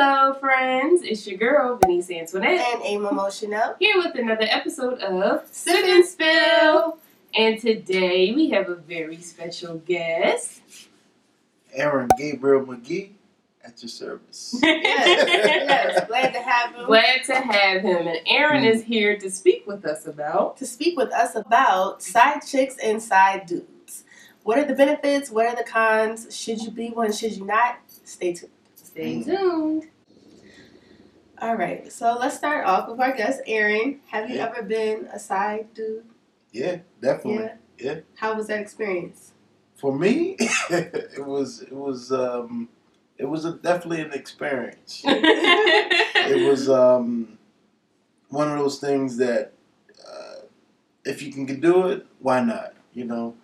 Hello, friends. It's your girl, Venice Antoinette, And Aim Emotional. here with another episode of Sip Sip and Spill. And today we have a very special guest. Aaron Gabriel McGee at your service. Yes, yes. Glad to have him Glad to have him. And Aaron Mm. is here to speak with us about. to speak with us about side chicks and side dudes. What are the benefits? What are the cons? Should you be one? Should you not? Stay tuned. Stay tuned. All right, so let's start off with our guest, Aaron. Have you Yeah. ever been a side dude? Yeah, definitely. Yeah. How was that experience? For me, it was it was um it was a, definitely an experience. It was um one of those things that uh, if you can do it, why not? You know,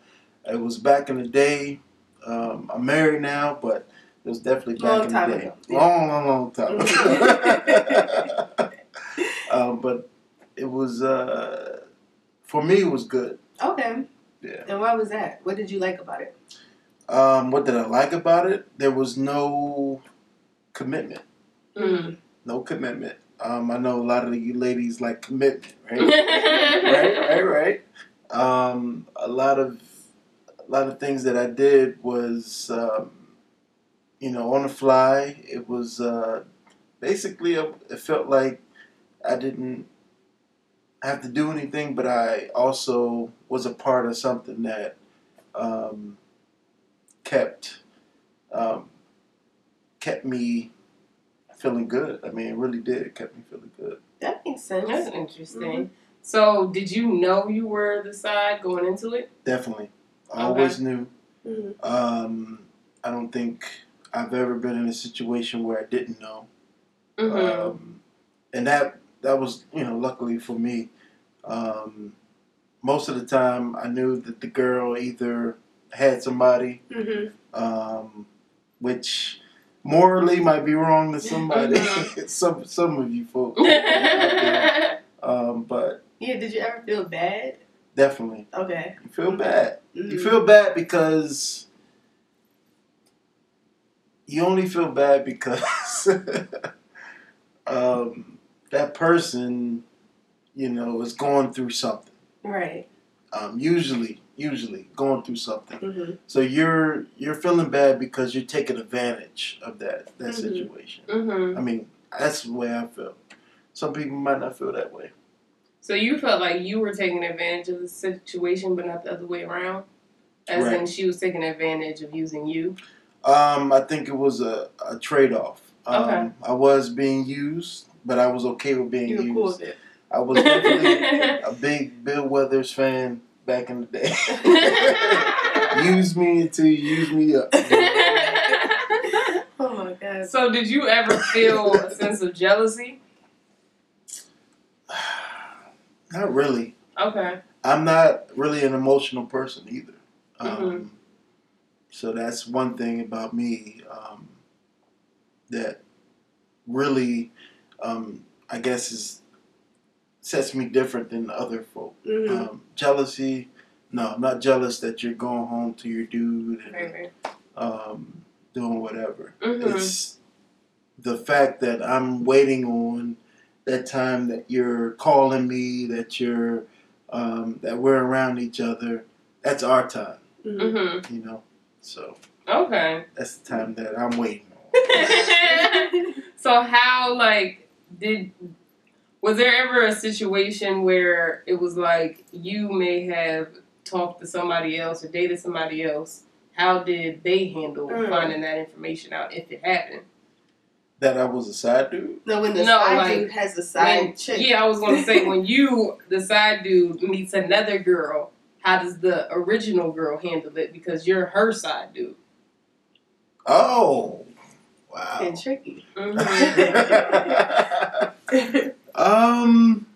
it was back in the day. Um, I'm married now, but it was definitely back Long in time the day. yeah. Long, long, long time. um, but it was uh, for me. It was good. Okay. Yeah. And why was that? What did you like about it? Um, what did I like about it? There was no commitment. Mm. No commitment. Um, I know a lot of you ladies like commitment, right? right, right, right. Um, a lot of a lot of things that I did was, um, you know, on the fly. It was uh, basically a, it felt like I didn't have to do anything, but I also was a part of something that um, kept um, kept me feeling good. I mean, it really did. It kept me feeling good. That makes sense. That's interesting. So, did you know you were the side going into it? Definitely. I always knew. Mhm. Um, I don't think I've ever been in a situation where I didn't know. Mm-hmm. Um, and that that was, you know, luckily for me. Um, most of the time, I knew that the girl either had somebody, Mhm. um, which morally might be wrong to somebody. Mhm. some some of you folks, um, but Yeah. Did you ever feel bad? definitely, Okay. you feel bad. Mhm. You feel bad because you only feel bad because um, that person, you know, is going through something. right. Um, usually, usually going through something. hmm So you're you're feeling bad because you're taking advantage of that that Mhm. situation. mm-hmm. I mean, that's the way I feel. Some people might not feel that way. So you felt like you were taking advantage of the situation, but not the other way around, as in she was taking advantage of using you. Um, I think it was a, a trade off. Um, Okay. I was being used, but I was okay with being You were used. cool with it. I was definitely a big Bill Withers fan back in the day. use me until you use me up. Oh my god. so did you ever feel a sense of jealousy? Not really. Okay. I'm not really an emotional person either. Um, Mhm. So that's one thing about me um, that really, um, I guess, is sets me different than other folk. Mhm. Um, jealousy, no, I'm not jealous that you're going home to your dude and Right, right. um, doing whatever. Mhm. It's the fact that I'm waiting on that time that you're calling me, that you're um, that we're around each other. That's our time, Mhm. Mm-hmm. you know. So Okay. that's the time that I'm waiting on. so how like did was there ever a situation where it was like you may have talked to somebody else or dated somebody else? How did they handle Mm. finding that information out if it happened? That I was a side dude. No, when the No, side like, dude has a side When- chick. Yeah, I was gonna say when you the side dude meets another girl, how does the original girl handle it? Because you're her side dude. Oh, wow. And tricky. Mhm. um,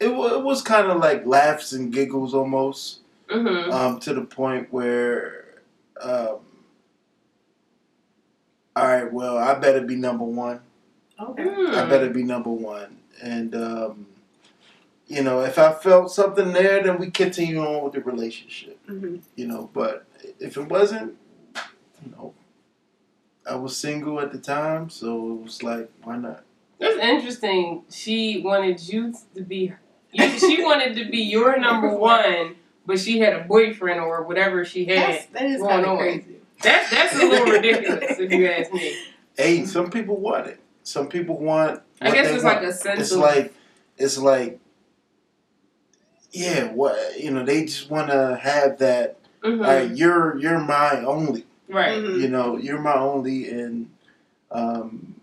it, wa- it was kind of like laughs and giggles almost. Mhm. um, to the point where, um, all right, well, I better be number one. Okay. I Hmm. better be number one. And, um, you know, if I felt something there, then we continue on with the relationship, hmm you know. But if it wasn't, you know, I was single at the time, so it was like, why not? That's interesting. She wanted you to be. You, she wanted to be your number one, but she had a boyfriend or whatever she had. That's, that is Going kind of on. crazy. That's that's a little ridiculous if you ask me. Hey, some people want it. Some people want. I guess it's want. like a sense it's of like it's like yeah what you know they just want to have that Mhm. like you're you're my only right. Mhm. you know you're my only and um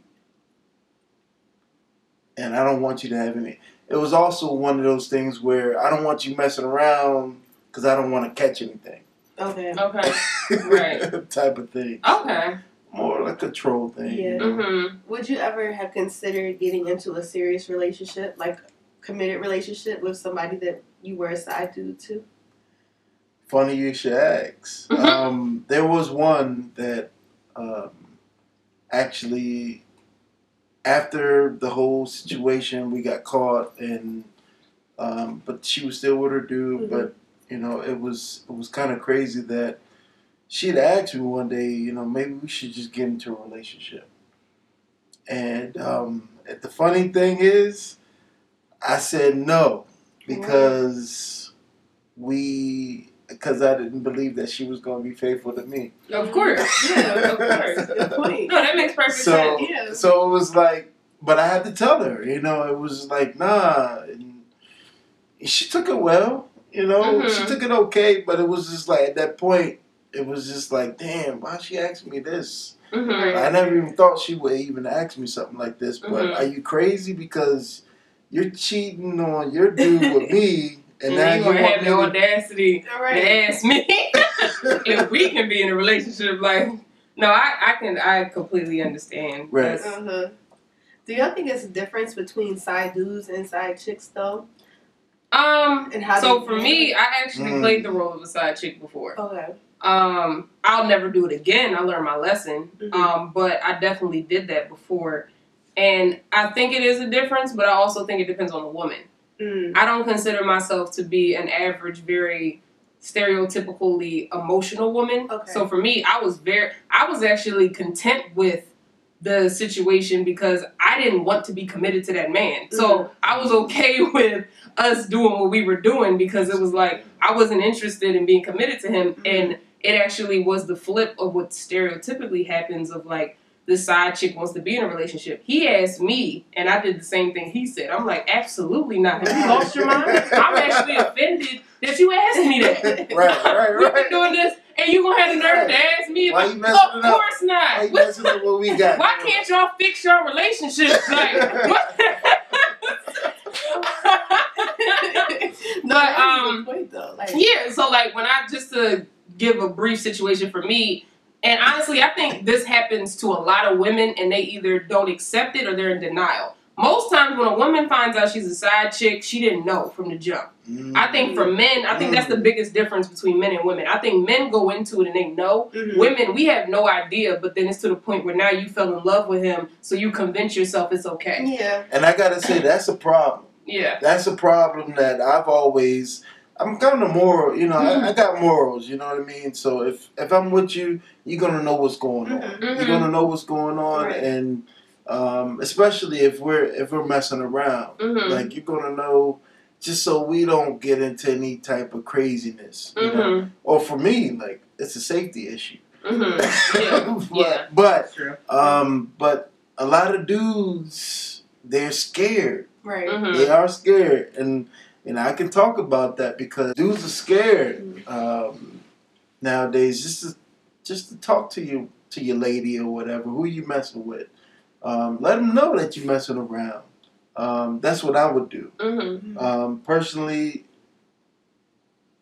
and i don't want you to have any it was also one of those things where i don't want you messing around because i don't want to catch anything Okay. Okay. Right. type of thing Okay. more like a troll thing you Yeah. know? Mhm. Would you ever have considered getting into a serious relationship, like committed relationship with somebody that you were a side dude to? Funny you should ask. Mhm. Um, there was one that um, actually, after the whole situation, we got caught, and um, but she was still with her dude. Mhm. But you know, it was it was kind of crazy that she'd asked me one day, you know, maybe we should just get into a relationship. And um, the funny thing is, I said no because we because I didn't believe that she was going to be faithful to me. Of course. Yeah. Of course. Good point. No, that makes perfect So sense. Yeah. so it was like, but I had to tell her, you know, it was like nah, and she took it well, you know, she Mhm. took it okay, but it was just like at that point, it was just like, damn, why she asked me this? Mhm. I never even thought she would even ask me something like this. But Mhm. are you crazy because you're cheating on your dude with me, and, And now you you gonna want have me the audacity All to right. ask me if we can be in a relationship? Like, no, I, I can, I completely understand. Right. Uh-huh. Do y'all think it's a difference between side dudes and side chicks though? Um. And how So for me, I actually Mm. played the role of a side chick before. Okay. Um, I'll never do it again. I learned my lesson. Mhm. Um, but I definitely did that before, and I think it is a difference. But I also think it depends on the woman. Mm. I don't consider myself to be an average, very stereotypically emotional woman. Okay. So for me, I was very, I was actually content with the situation because I didn't want to be committed to that man. So I was okay with us doing what we were doing because it was like I wasn't interested in being committed to him, Mhm. and it actually was the flip of what stereotypically happens of like the side chick wants to be in a relationship. He asked me, and I did the same thing he said. I'm like, absolutely not. Have you lost your mind? I'm actually offended that you asked me that. right, right, right. We've been doing this, and you gonna have the nerve to ask me? Why you I, messing of it up? course not. Why you messing with what we got? Why can't y'all fix your relationship? Like, what? But, um, good point though. Like, yeah, so like when I just to give a brief situation for me, and honestly, I think this happens to a lot of women, and they either don't accept it or they're in denial. Most times, when a woman finds out she's a side chick, she didn't know from the jump. Mm. I think for men, I think that's the biggest difference between men and women. I think men go into it and they know. Mhm. Women, we have no idea, but then it's to the point where now you fell in love with him, so you convince yourself it's okay. Yeah. And I gotta say, that's a problem. Yeah. That's a problem that I've always. I'm kind of moral, you know. I, I got morals, you know what I mean. So if if I'm with you, you're gonna know what's going on. Mhm. Mhm. You're gonna know what's going on, Right. and um, especially if we're if we're messing around, Mhm. like you're gonna know, just so we don't get into any type of craziness, you know. Mhm. Or for me, like it's a safety issue. Yeah. but, Yeah. but um, but a lot of dudes, they're scared. Right. They are scared, and and I can talk about that because dudes are scared um, nowadays. Just to just to talk to you to your lady or whatever, who you messing with. Um, let them know that you're messing around. Um, that's what I would do. Mhm. Um, personally,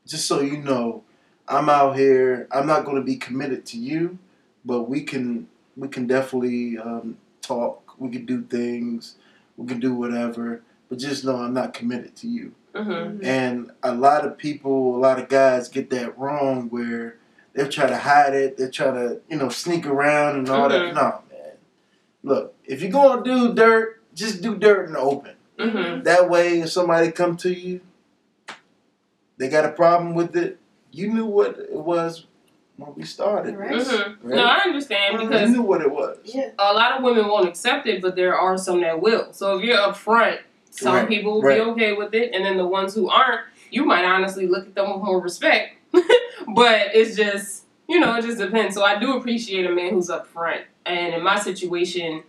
just so you know, I'm out here. I'm not going to be committed to you, but we can we can definitely um, talk. We can do things. We can do whatever. But just know I'm not committed to you. Mhm. And a lot of people, a lot of guys get that wrong where they try to hide it. they try to, you know, sneak around and all that. Mhm. No, man. Look, if you're going to do dirt, just do dirt in the open. Mhm. That way, if somebody come to you, they got a problem with it. You knew what it was when we started. Right. Mhm. Right. No, I understand. We because knew what it was. Yeah. a lot of women won't accept it, but there are some that will. So if you're upfront, some Right, people will right. be okay with it, and then the ones who aren't, you might honestly look at them with more respect. but it's just, you know, it just depends. So I do appreciate a man who's upfront, and in my situation.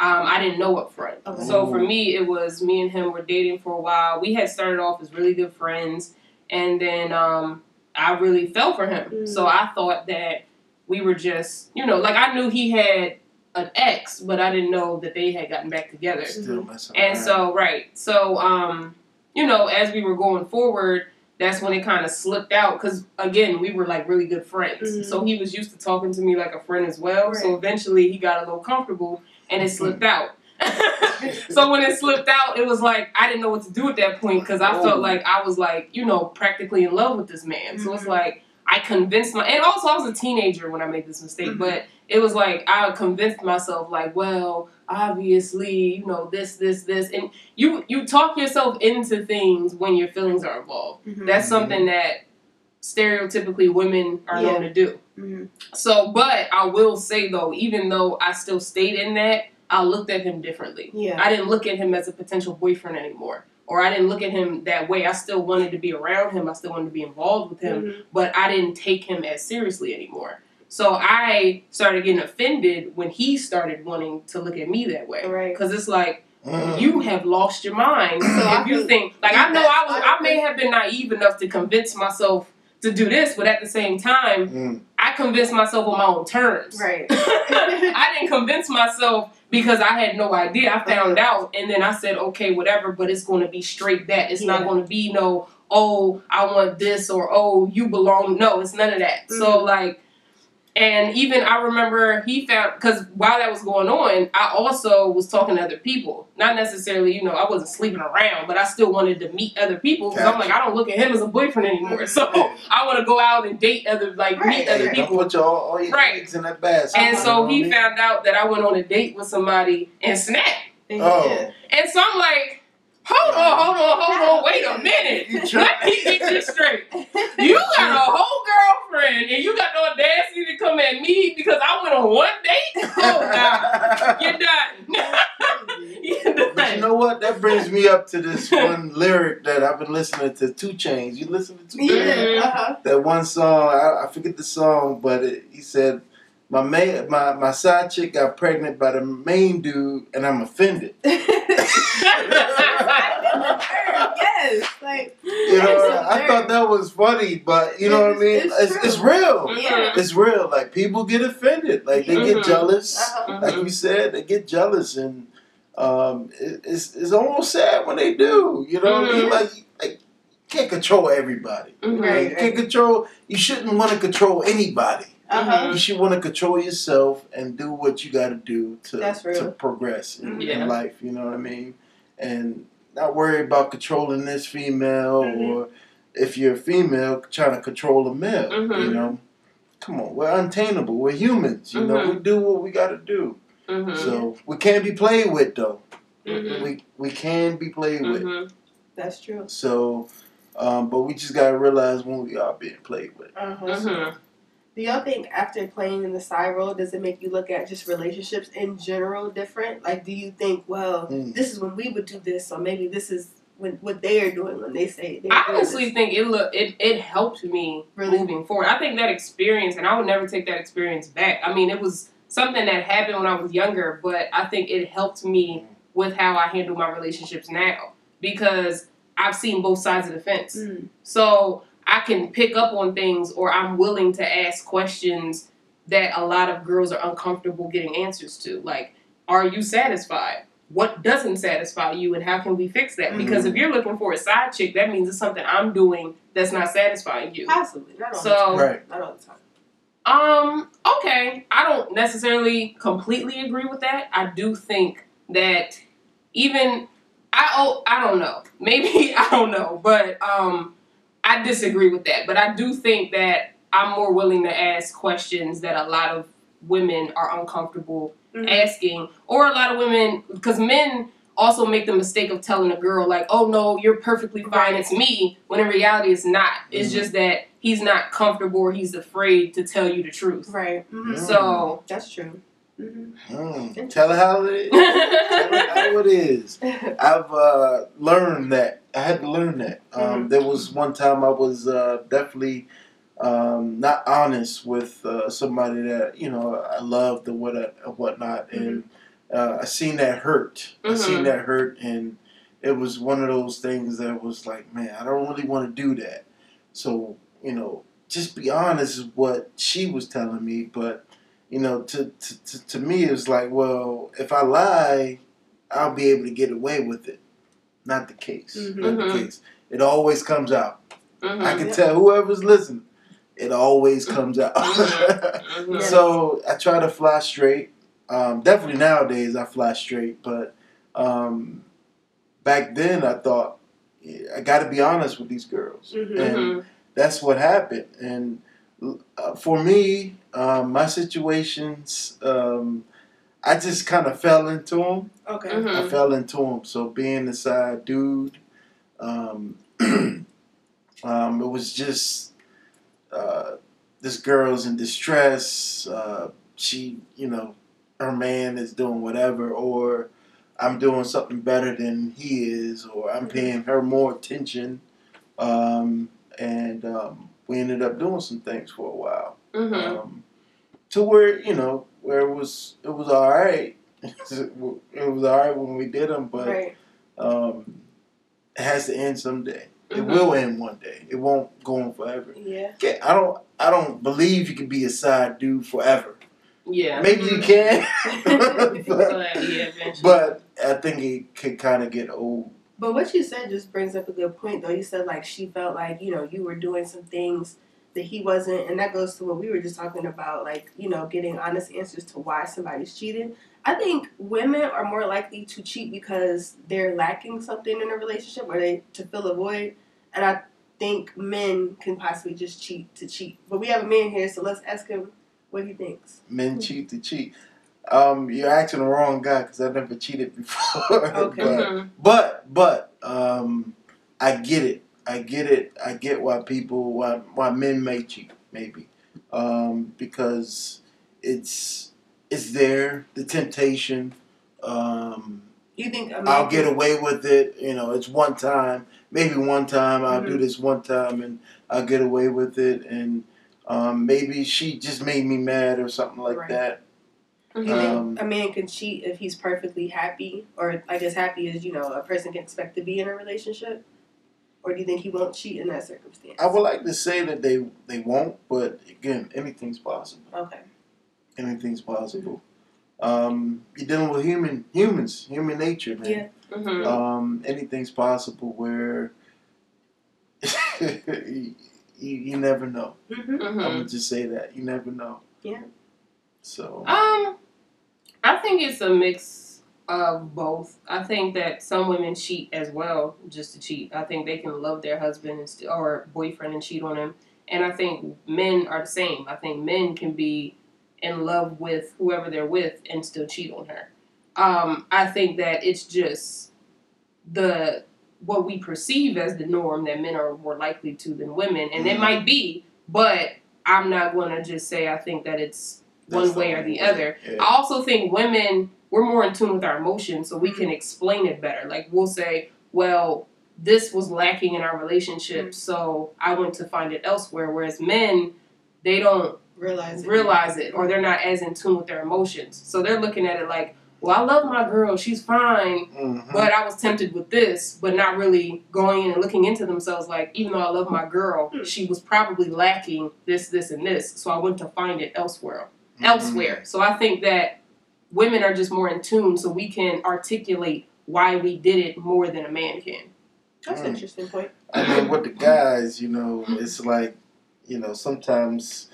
Um, I didn't know upfront. Okay. So for me, it was me and him were dating for a while. We had started off as really good friends, and then um, I really fell for him. Mm. So I thought that we were just, you know, like I knew he had an ex, but I didn't know that they had gotten back together. Still messing And around. so, right. So, um, you know, as we were going forward, that's when it kind of slipped out because, again, we were like really good friends. Mhm. So he was used to talking to me like a friend as well. So eventually he got a little comfortable and it slipped out. so when it slipped out, it was like I didn't know what to do at that point because I Oh. felt like I was like, you know, practically in love with this man. So it's Mhm. like I convinced my and also I was a teenager when I made this mistake, Mhm. but it was like I convinced myself like, well, obviously, you know, this, this, this, and you you talk yourself into things when your feelings are involved. Mhm. That's something that stereotypically women are known to do. Mhm. So, but I will say though, even though I still stayed in that, I looked at him differently. Yeah. I didn't look at him as a potential boyfriend anymore. Or I didn't look at him that way. I still wanted to be around him. I still wanted to be involved with him, Mhm. but I didn't take him as seriously anymore. So I started getting offended when he started wanting to look at me that way. Right. Because it's like, Mm. you have lost your mind. So if you think- think, like, I know I, was, I may have been naive enough to convince myself to do this, but at the same time, Mm. I convinced myself on my own terms. Right. I didn't convince myself because I had no idea. I found out and then I said, okay, whatever, but it's going to be straight that. It's not going to be no, oh, I want this or oh, you belong. No, it's none of that. So, Mhm. like, and even I remember he found, because while that was going on, I also was talking to other people. Not necessarily, you know, I wasn't sleeping around, but I still wanted to meet other people because I'm like, I don't look at him as a boyfriend anymore. So I want to go out and date other, like, Right. meet other Hey, people. don't put your, all your Right. eggs in that basket. And so he found out that I went on a date with somebody and snapped. Oh. And so I'm like, hold on, hold on, hold on, wait a minute. Let me get this straight. You got a whole girlfriend and you got the audacity to come at me because I went on one date? Oh, God. You're done. You're done. But you know what? That brings me up to this one lyric that I've been listening to. 2 Chainz. You listen to 2 Chainz? Yeah. Uh-huh. That one song. I, I forget the song, but it, he said, "My main, my my side chick got pregnant by the main dude, and I'm offended." yes. Like You know, I thought that was funny, but you know what I mean? It's- It's, it's it's, real. Yeah. It's real. Like people get offended. Like they get Mhm. jealous. Uh-huh. Like you said, they get jealous, and um, it, it's it's almost sad when they do. You know what I mean? Mhm. Like like you can't control everybody. Right. Like, you can't control. You shouldn't want to control anybody. Uh-huh. You should want to control yourself and do what you got to do to to progress in, Yeah. in life. You know what I mean? And not worry about controlling this female Mhm. or if you're a female trying to control a male. You Mhm. know, come on, we're untainable. We're humans. You know, Mhm. we do what we got to do. Mhm. So we can't be played with though. Mhm. We we can be played with. That's true. So, um, but we just gotta realize when we are being played with. Uh-huh. Do y'all think after playing in the side role, does it make you look at just relationships in general different? Like, do you think, well, Mm. this is when we would do this, or maybe this is when what they are doing when they say they're I honestly this? think it look it, it helped me Really? moving forward. I think that experience, and I would never take that experience back. I mean, it was something that happened when I was younger, but I think it helped me with how I handle my relationships now because I've seen both sides of the fence. Mm. So I can pick up on things, or I'm willing to ask questions that a lot of girls are uncomfortable getting answers to. Like, are you satisfied? What doesn't satisfy you, and how can we fix that? Because if you're looking for a side chick, that means it's something I'm doing that's not satisfying you. Possibly, not all the So, time. Right. Not all the time. um, okay. I don't necessarily completely agree with that. I do think that even I oh I don't know. Maybe I don't know, but um I disagree with that. But I do think that I'm more willing to ask questions that a lot of women are uncomfortable Mhm. asking or a lot of women because men also make the mistake of telling a girl like oh no you're perfectly fine Right. it's me when in reality it's not it's Mhm. just that he's not comfortable or he's afraid to tell you the truth. Right. hmm Mm. So That's true. Hmm Mm, tell her how it is. tell her how it is. I've uh, learned that. I had to learn that. Um, Mhm. There was one time I was uh, definitely um, not honest with uh, somebody that you know I loved or what or whatnot, and uh, I seen that hurt. I seen Mhm. that hurt, and it was one of those things that was like, man, I don't really want to do that. So you know, just be honest is what she was telling me, but you know, to to, to, to me it was like, well, if I lie, I'll be able to get away with it. Not the case. Mhm. Not the case. It always comes out. Mhm. I can Yeah. tell whoever's listening. It always comes out. Mhm. so I try to fly straight. Um, definitely nowadays I fly straight, but um, back then I thought yeah, I got to be honest with these girls, and that's what happened. And uh, for me, um, my situations, um, I just kind of fell into them. Okay. Mhm. I fell into them. So being the side dude, um, um, it was just uh, this girl's in distress. Uh, she, you know, her man is doing whatever, or I'm doing something better than he is, or I'm paying her more attention. Um, and um, we ended up doing some things for a while Mhm. um, to where you know where it was it was all right. it was all right when we did them, but Right. um, it has to end someday. It Mhm. will end one day. It won't go on forever. Yeah. Okay, I don't. I don't believe you can be a side dude forever. Yeah. Maybe you can, But, but, yeah, but I think it could kind of get old. But what you said just brings up a good point, though. You said like she felt like you know you were doing some things that he wasn't, and that goes to what we were just talking about, like you know getting honest answers to why somebody's cheating. I think women are more likely to cheat because they're lacking something in a relationship or they to fill a void, and I think men can possibly just cheat to cheat. But we have a man here, so let's ask him what he thinks. Men cheat to cheat. Um, you're asking the wrong guy because I've never cheated before. Okay. but, Mhm. but but um, I get it. I get it. I get why people why why men may cheat maybe um, because it's it's there the temptation. Um, You think I'll get away with it. You know, it's one time, maybe one time. I'll do Mhm. this one time and I'll get away with it. And um, maybe she just made me mad or something like Right. that. Do you think Um, a man can cheat if he's perfectly happy, or like as happy as you know a person can expect to be in a relationship, or do you think he won't cheat in that circumstance? I would like to say that they they won't, but again, anything's possible. Okay. Anything's possible. Um, you're dealing with human humans, human nature, man. Yeah. Mhm. Um, anything's possible where you, you never know. Mm-hmm. I'm Mhm. gonna just say that you never know. Yeah. So Um, I think it's a mix of both. I think that some women cheat as well, just to cheat. I think they can love their husband and st- or boyfriend and cheat on him. And I think men are the same. I think men can be in love with whoever they're with and still cheat on her. Um, I think that it's just the what we perceive as the norm that men are more likely to than women, and it Mhm. might be, but I'm not going to just say I think that it's one way or the other. Yeah. I also think women we're more in tune with our emotions, so we can explain it better. Like we'll say, "Well, this was lacking in our relationship, Mhm. so I went to find it elsewhere." Whereas men, they don't Realize it. realize it, or they're not as in tune with their emotions, so they're looking at it like, "Well, I love my girl; she's fine." Mhm. But I was tempted with this, but not really going in and looking into themselves. Like, even though I love my girl, Hmm. she was probably lacking this, this, and this. So I went to find it elsewhere. Mhm. Elsewhere. So I think that women are just more in tune, so we can articulate why we did it more than a man can. That's Mm. an interesting point. I mean, with the guys, you know, it's like, you know, sometimes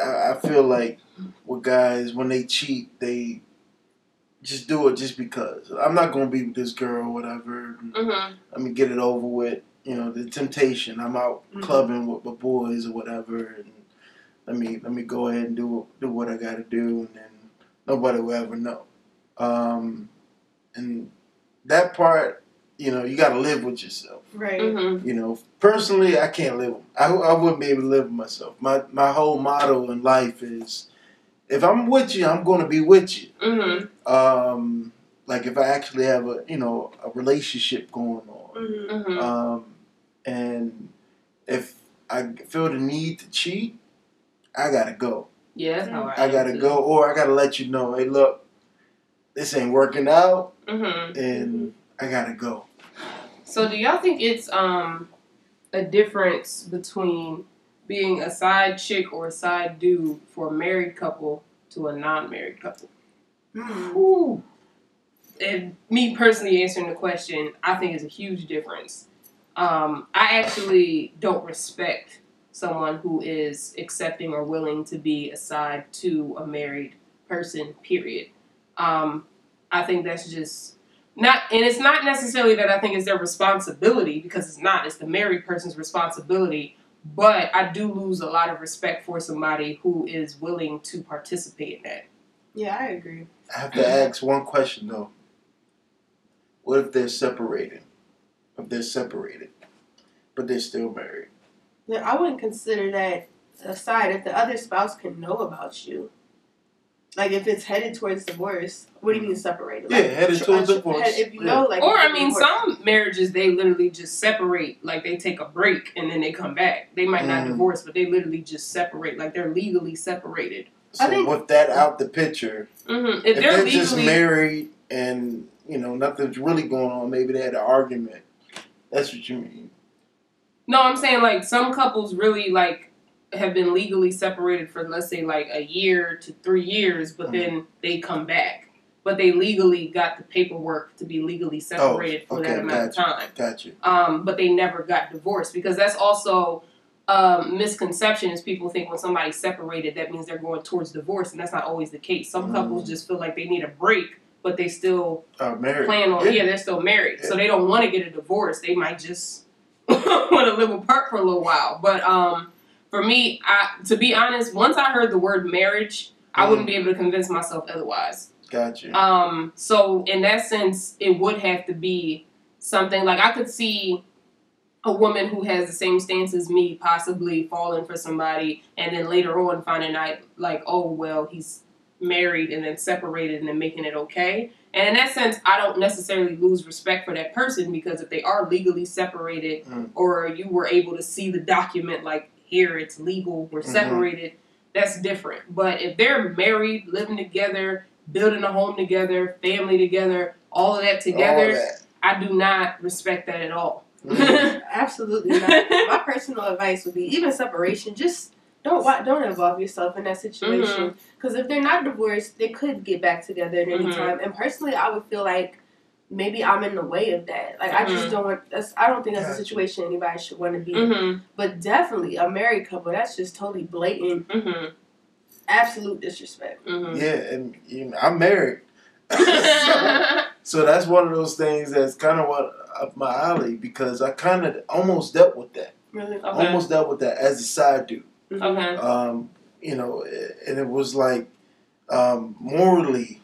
I, I feel like with guys when they cheat, they just do it just because. I'm not gonna be with this girl, or whatever. Mm-hmm. Let me get it over with. You know, the temptation. I'm out Mhm. clubbing with my boys or whatever, and let me let me go ahead and do do what I got to do, and then nobody will ever know. Um, and that part, you know, you got to live with yourself. Right. Mm-hmm. You know, personally, I can't live. I, I wouldn't be able to live with myself. My my whole motto in life is, if I'm with you, I'm going to be with you. Mm-hmm. Um, like if I actually have a you know a relationship going on, Mm-hmm. Mm-hmm. um, and if I feel the need to cheat, I gotta go. yeah, that's how I. I gotta go, or I gotta let you know, hey, look, this ain't working out, Mm-hmm. and I gotta go. So, do y'all think it's um a difference between being a side chick or a side dude for a married couple to a non-married couple? Mm-hmm. And me personally answering the question, I think is a huge difference. Um, I actually don't respect someone who is accepting or willing to be a side to a married person. Period. Um, I think that's just not, and it's not necessarily that I think it's their responsibility because it's not. It's the married person's responsibility. But I do lose a lot of respect for somebody who is willing to participate in that. Yeah, I agree. I have to ask one question though. What if they're separated? If they're separated, but they're still married? Then I wouldn't consider that a side if the other spouse can know about you. Like if it's headed towards divorce, what do you mean separated? Yeah, Like, headed towards uh, divorce. head- If you Yeah. know, like, Or I mean, divorce- some marriages they literally just separate, like they take a break and then they come back. They might not Mhm. divorce, but they literally just separate, like they're legally separated. So I think- with that out the picture, hmm If, if, they're, they're, legally, just married and you know nothing's really going on, maybe they had an argument. That's what you mean. No, I'm saying like some couples really like have been legally separated for let's say like a year to three years, but Mhm. then they come back, but they legally got the paperwork to be legally separated for that Oh, okay, amount of time. Gotcha. um, but they never got divorced because that's also um, misconception is people think when somebody's separated that means they're going towards divorce and that's not always the case some Mm. couples just feel like they need a break but they still Uh, married. plan on yeah, they're still married so they don't want to get a divorce they might just want to live apart for a little while but um, for me I, to be honest once i heard the word marriage i Mm. wouldn't be able to convince myself otherwise Gotcha. um, so in that sense, it would have to be something like I could see a woman who has the same stance as me possibly falling for somebody and then later on finding out like, oh well, he's married and then separated and then making it okay. And in that sense, I don't necessarily lose respect for that person because if they are legally separated Mm. or you were able to see the document like here it's legal, we're Mhm. separated, that's different. But if they're married, living together, building a home together, family together, all of that together, All that. I do not respect that at all. Mm. absolutely not. My personal advice would be even separation, just don't wa- don't involve yourself in that situation. Because if they're not divorced, they could get back together at any Mhm. time. And personally, I would feel like maybe I'm in the way of that. Like I just Mhm. don't want. That's, I don't think that's a situation anybody should want to be. Mhm. But definitely a married couple. That's just totally blatant, Mhm. absolute disrespect. Mhm. Yeah, and you know, I'm married. so, so that's one of those things that's kind of what up my alley because I kind of almost dealt with that. Really. Okay. Almost dealt with that as a side dude. Okay. Um, you know, and it was like um, morally,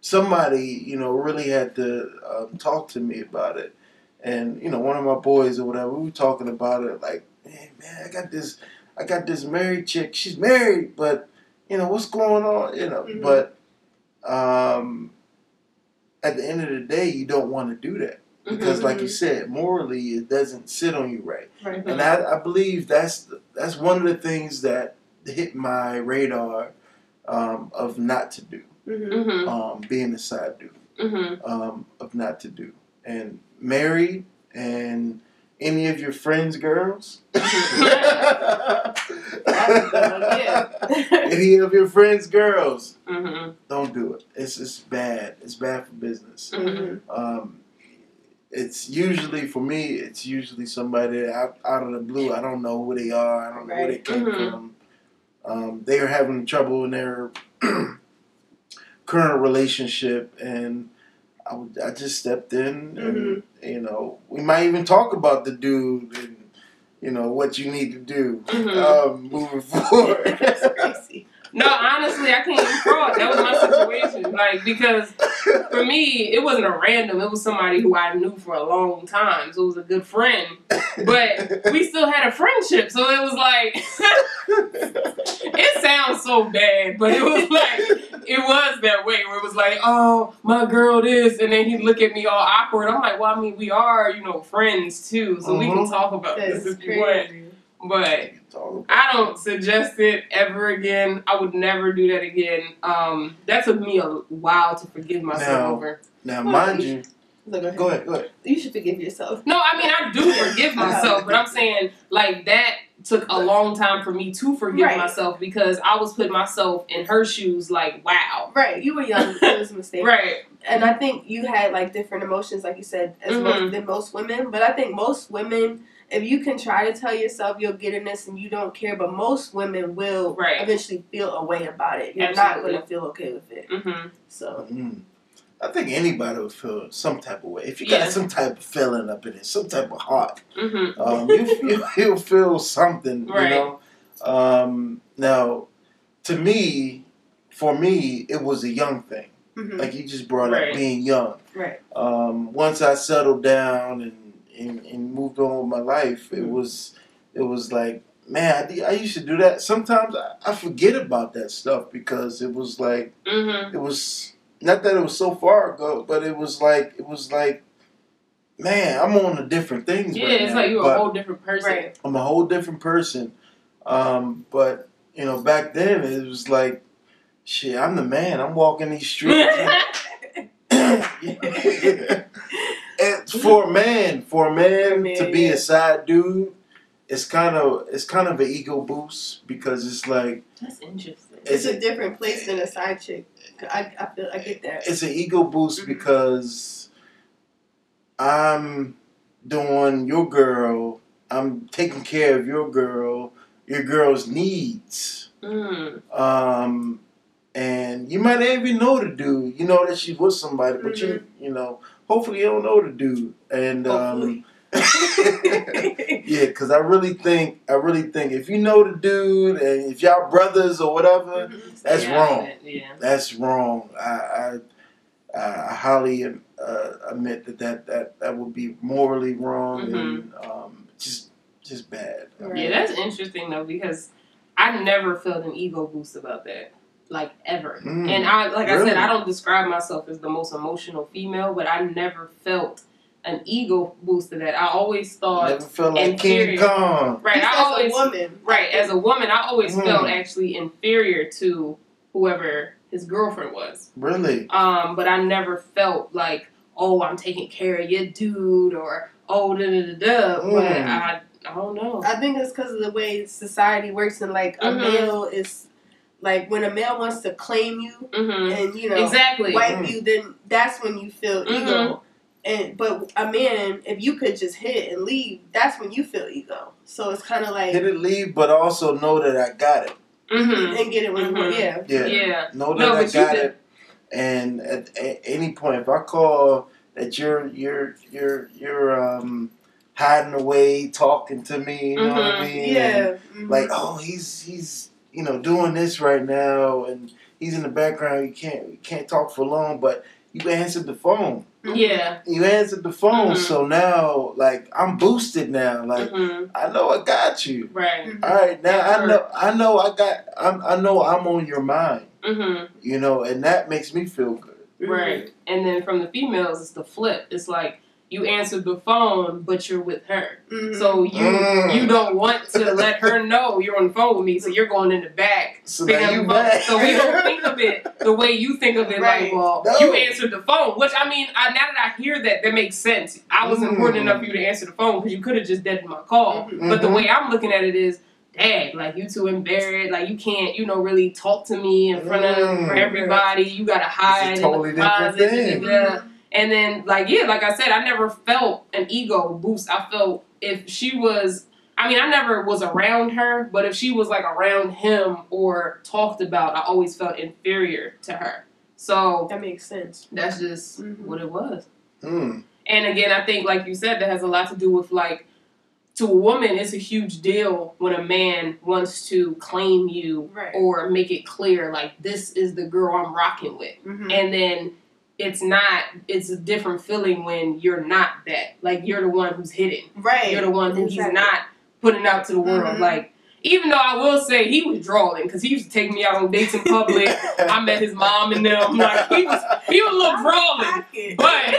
somebody you know really had to um, talk to me about it. And you know, one of my boys or whatever, we were talking about it. Like, man, man, I got this, I got this married chick. She's married, but you know what's going on. You know, Mhm. but um, at the end of the day, you don't want to do that because, Mhm. like you said, morally, it doesn't sit on you right. Right. And I, I believe that's the, that's one of the things that hit my radar um, of not to do, hmm Mhm. um, being a side dude, Mhm. um, of not to do. And married and any of your friends' girls, any of your friends' girls, Mhm. don't do it. It's just bad. It's bad for business. It's usually for me. It's usually somebody out, out of the blue. I don't know who they are. I don't know where they came Mhm. from. Um, they are having trouble in their current relationship, and I, would, I just stepped in, and you know, we might even talk about the dude and you know what you need to do Mhm. um, moving forward. That's crazy. No, honestly, I can't even fraud. That was my situation. Like because for me, it wasn't a random. It was somebody who I knew for a long time. So it was a good friend. But we still had a friendship. So it was like, it sounds so bad, but it was like, it was that way where it was like, oh, my girl this. And then he'd look at me all awkward. I'm like, well, I mean, we are, you know, friends too. So we can Mhm. talk about That's this if you want. Crazy. But I don't suggest it ever again. I would never do that again. Um, that took me a while to forgive myself Now- over. now, mind you, So go ahead. go ahead, go ahead. You should forgive yourself. No, I mean I do forgive myself, but I'm saying like that took a long time for me to forgive Right. myself because I was putting myself in her shoes. Like, wow, Right, you were young. It was a mistake. right? And I think you had like different emotions, like you said, as Mhm. most, than most women. But I think most women, if you can try to tell yourself you'll get in this and you don't care, but most women will Right. eventually feel a way about it. You're Absolutely. not going to feel okay with it. hmm So Mm. I think anybody would feel some type of way. If you Yeah. got some type of feeling up in it, some type of heart, hmm um, you, you, you'll feel something, Right. you know. Um, now, to me, for me, it was a young thing. mhm. Like you just brought Right. up being young. right, Um, once I settled down and, and, and moved on with my life, it Mhm. was it was like, man, I, I used to do that. Sometimes I, I forget about that stuff because it was like hmm it was not that it was so far ago, but it was like it was like, man, I'm on to different things. Yeah, right it's now, like you're a whole different person. right. I'm a whole different person. Um, but you know, back then it was like, shit, I'm the man. I'm walking these streets. and for a man, for a man Man, to be yeah. a side dude, it's kind of it's kind of an ego boost because it's like That's interesting. It's It's a different place than a side chick. I, I feel I get that. it's an ego boost Mhm. because I'm doing your girl, I'm taking care of your girl, your girl's needs. Mm. Um, and you might not even know the dude. You know that she's with somebody, but you Mm-hmm. you know, hopefully you don't know the dude. And um, yeah, because I really think I really think if you know the dude and if y'all brothers or whatever, Mhm. that's Yeah, wrong. Yeah. That's wrong. I I, I highly uh, admit that, that that that would be morally wrong and um, just just bad. Right. Yeah, that's interesting though because I never felt an ego boost about that, like ever. Mm. And I, like I said, I don't describe myself as the most emotional female, but I never felt an ego boost to that. I always thought, Never felt like King inferior. Kong. right? Just I as always, a woman, right? As a woman, I always Mm. felt actually inferior to whoever his girlfriend was. Really? Um, but I never felt like, oh, I'm taking care of your dude, or oh, da da da da. But Mm. I, I don't know. I think it's because of the way society works, and like a Mhm. male is like when a male wants to claim you hmm and you know Exactly. wipe Mm. you, then that's when you feel Mhm. ego. And but a man, if you could just hit and leave, that's when you feel ego. So it's kind of like Hit it, leave, but also know that I got it. hmm and get it when you want. Mhm. Yeah. Yeah. Yeah. Know that No, I got it. And at, at any point, if I call that you're you're you're you're um hiding away, talking to me, you know what I mean? And, Yeah. mhm. like oh he's he's you know doing this right now and he's in the background you can't you can't talk for long but you answered the phone Mhm. Yeah. you answered the phone Mhm. so now like i'm boosted now like hmm i know i got you Right. Mhm. all right now That i know i know i got I'm, i know i'm on your mind hmm you know and that makes me feel good. Right. And then from the females, it's the flip. It's like you answered the phone, but you're with her. Mhm. So you Mm. you don't want to let her know you're on the phone with me. So you're going in the back. so picking now you back So we don't think of it the way you think of it. Right. Like, well, No. you answered the phone, which I mean, I, now that I hear that, that makes sense. I was Mm. important enough for you to answer the phone because you could have just dead my call. Mhm. But the Mhm. way I'm looking at it is, dang, like you too embarrassed, like you can't, you know, really talk to me in front of Mm. everybody. You gotta hide totally in the different closet. thing. And then, like, yeah, like I said, I never felt an ego boost. I felt if she was, I mean, I never was around her, but if she was like around him or talked about, I always felt inferior to her. So That makes sense. that's just Mhm. what it was. Mm. And again, I think, like you said, that has a lot to do with like, to a woman, it's a huge deal when a man wants to claim you Right. or make it clear, like, this is the girl I'm rocking with. Mhm. And then it's not. It's a different feeling when you're not that. Like you're the one who's hidden. Right. You're the one who he's Exactly. not putting out to the world. Mhm. Like even though I will say he was drawing because he used to take me out on dates in public. I met his mom and them. Like he was he was a little drawing, but.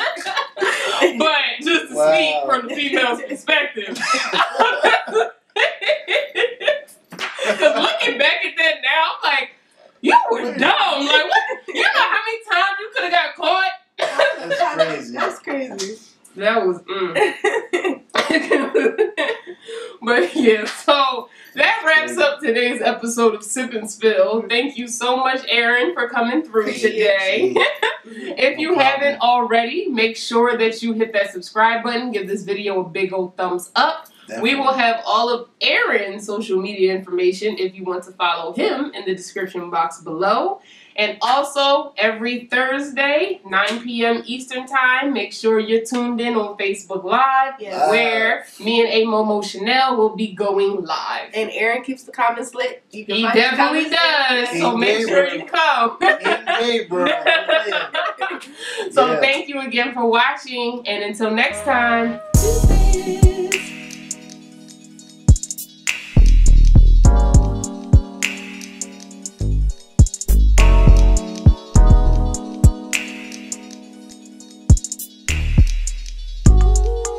but just to Wow. speak from the female's perspective. Because looking back at that now, I'm like, you were dumb. Like, what? You know how many times you could have got caught? That's crazy. That's crazy. That was, mm. but yeah, so that wraps up today's episode of Sip and Spill. Thank you so much, Aaron, for coming through today. If you haven't already, make sure that you hit that subscribe button, give this video a big old thumbs up. We will have all of Aaron's social media information if you want to follow him in the description box below. And also, every Thursday, 9 p.m. Eastern Time, make sure you're tuned in on Facebook Live, Yes. where me and A Momo Chanel will be going live. And Aaron keeps the comments lit. You can He find definitely does, lit. so He make did, sure you come. Hey. So Yeah. thank you again for watching, and until next time.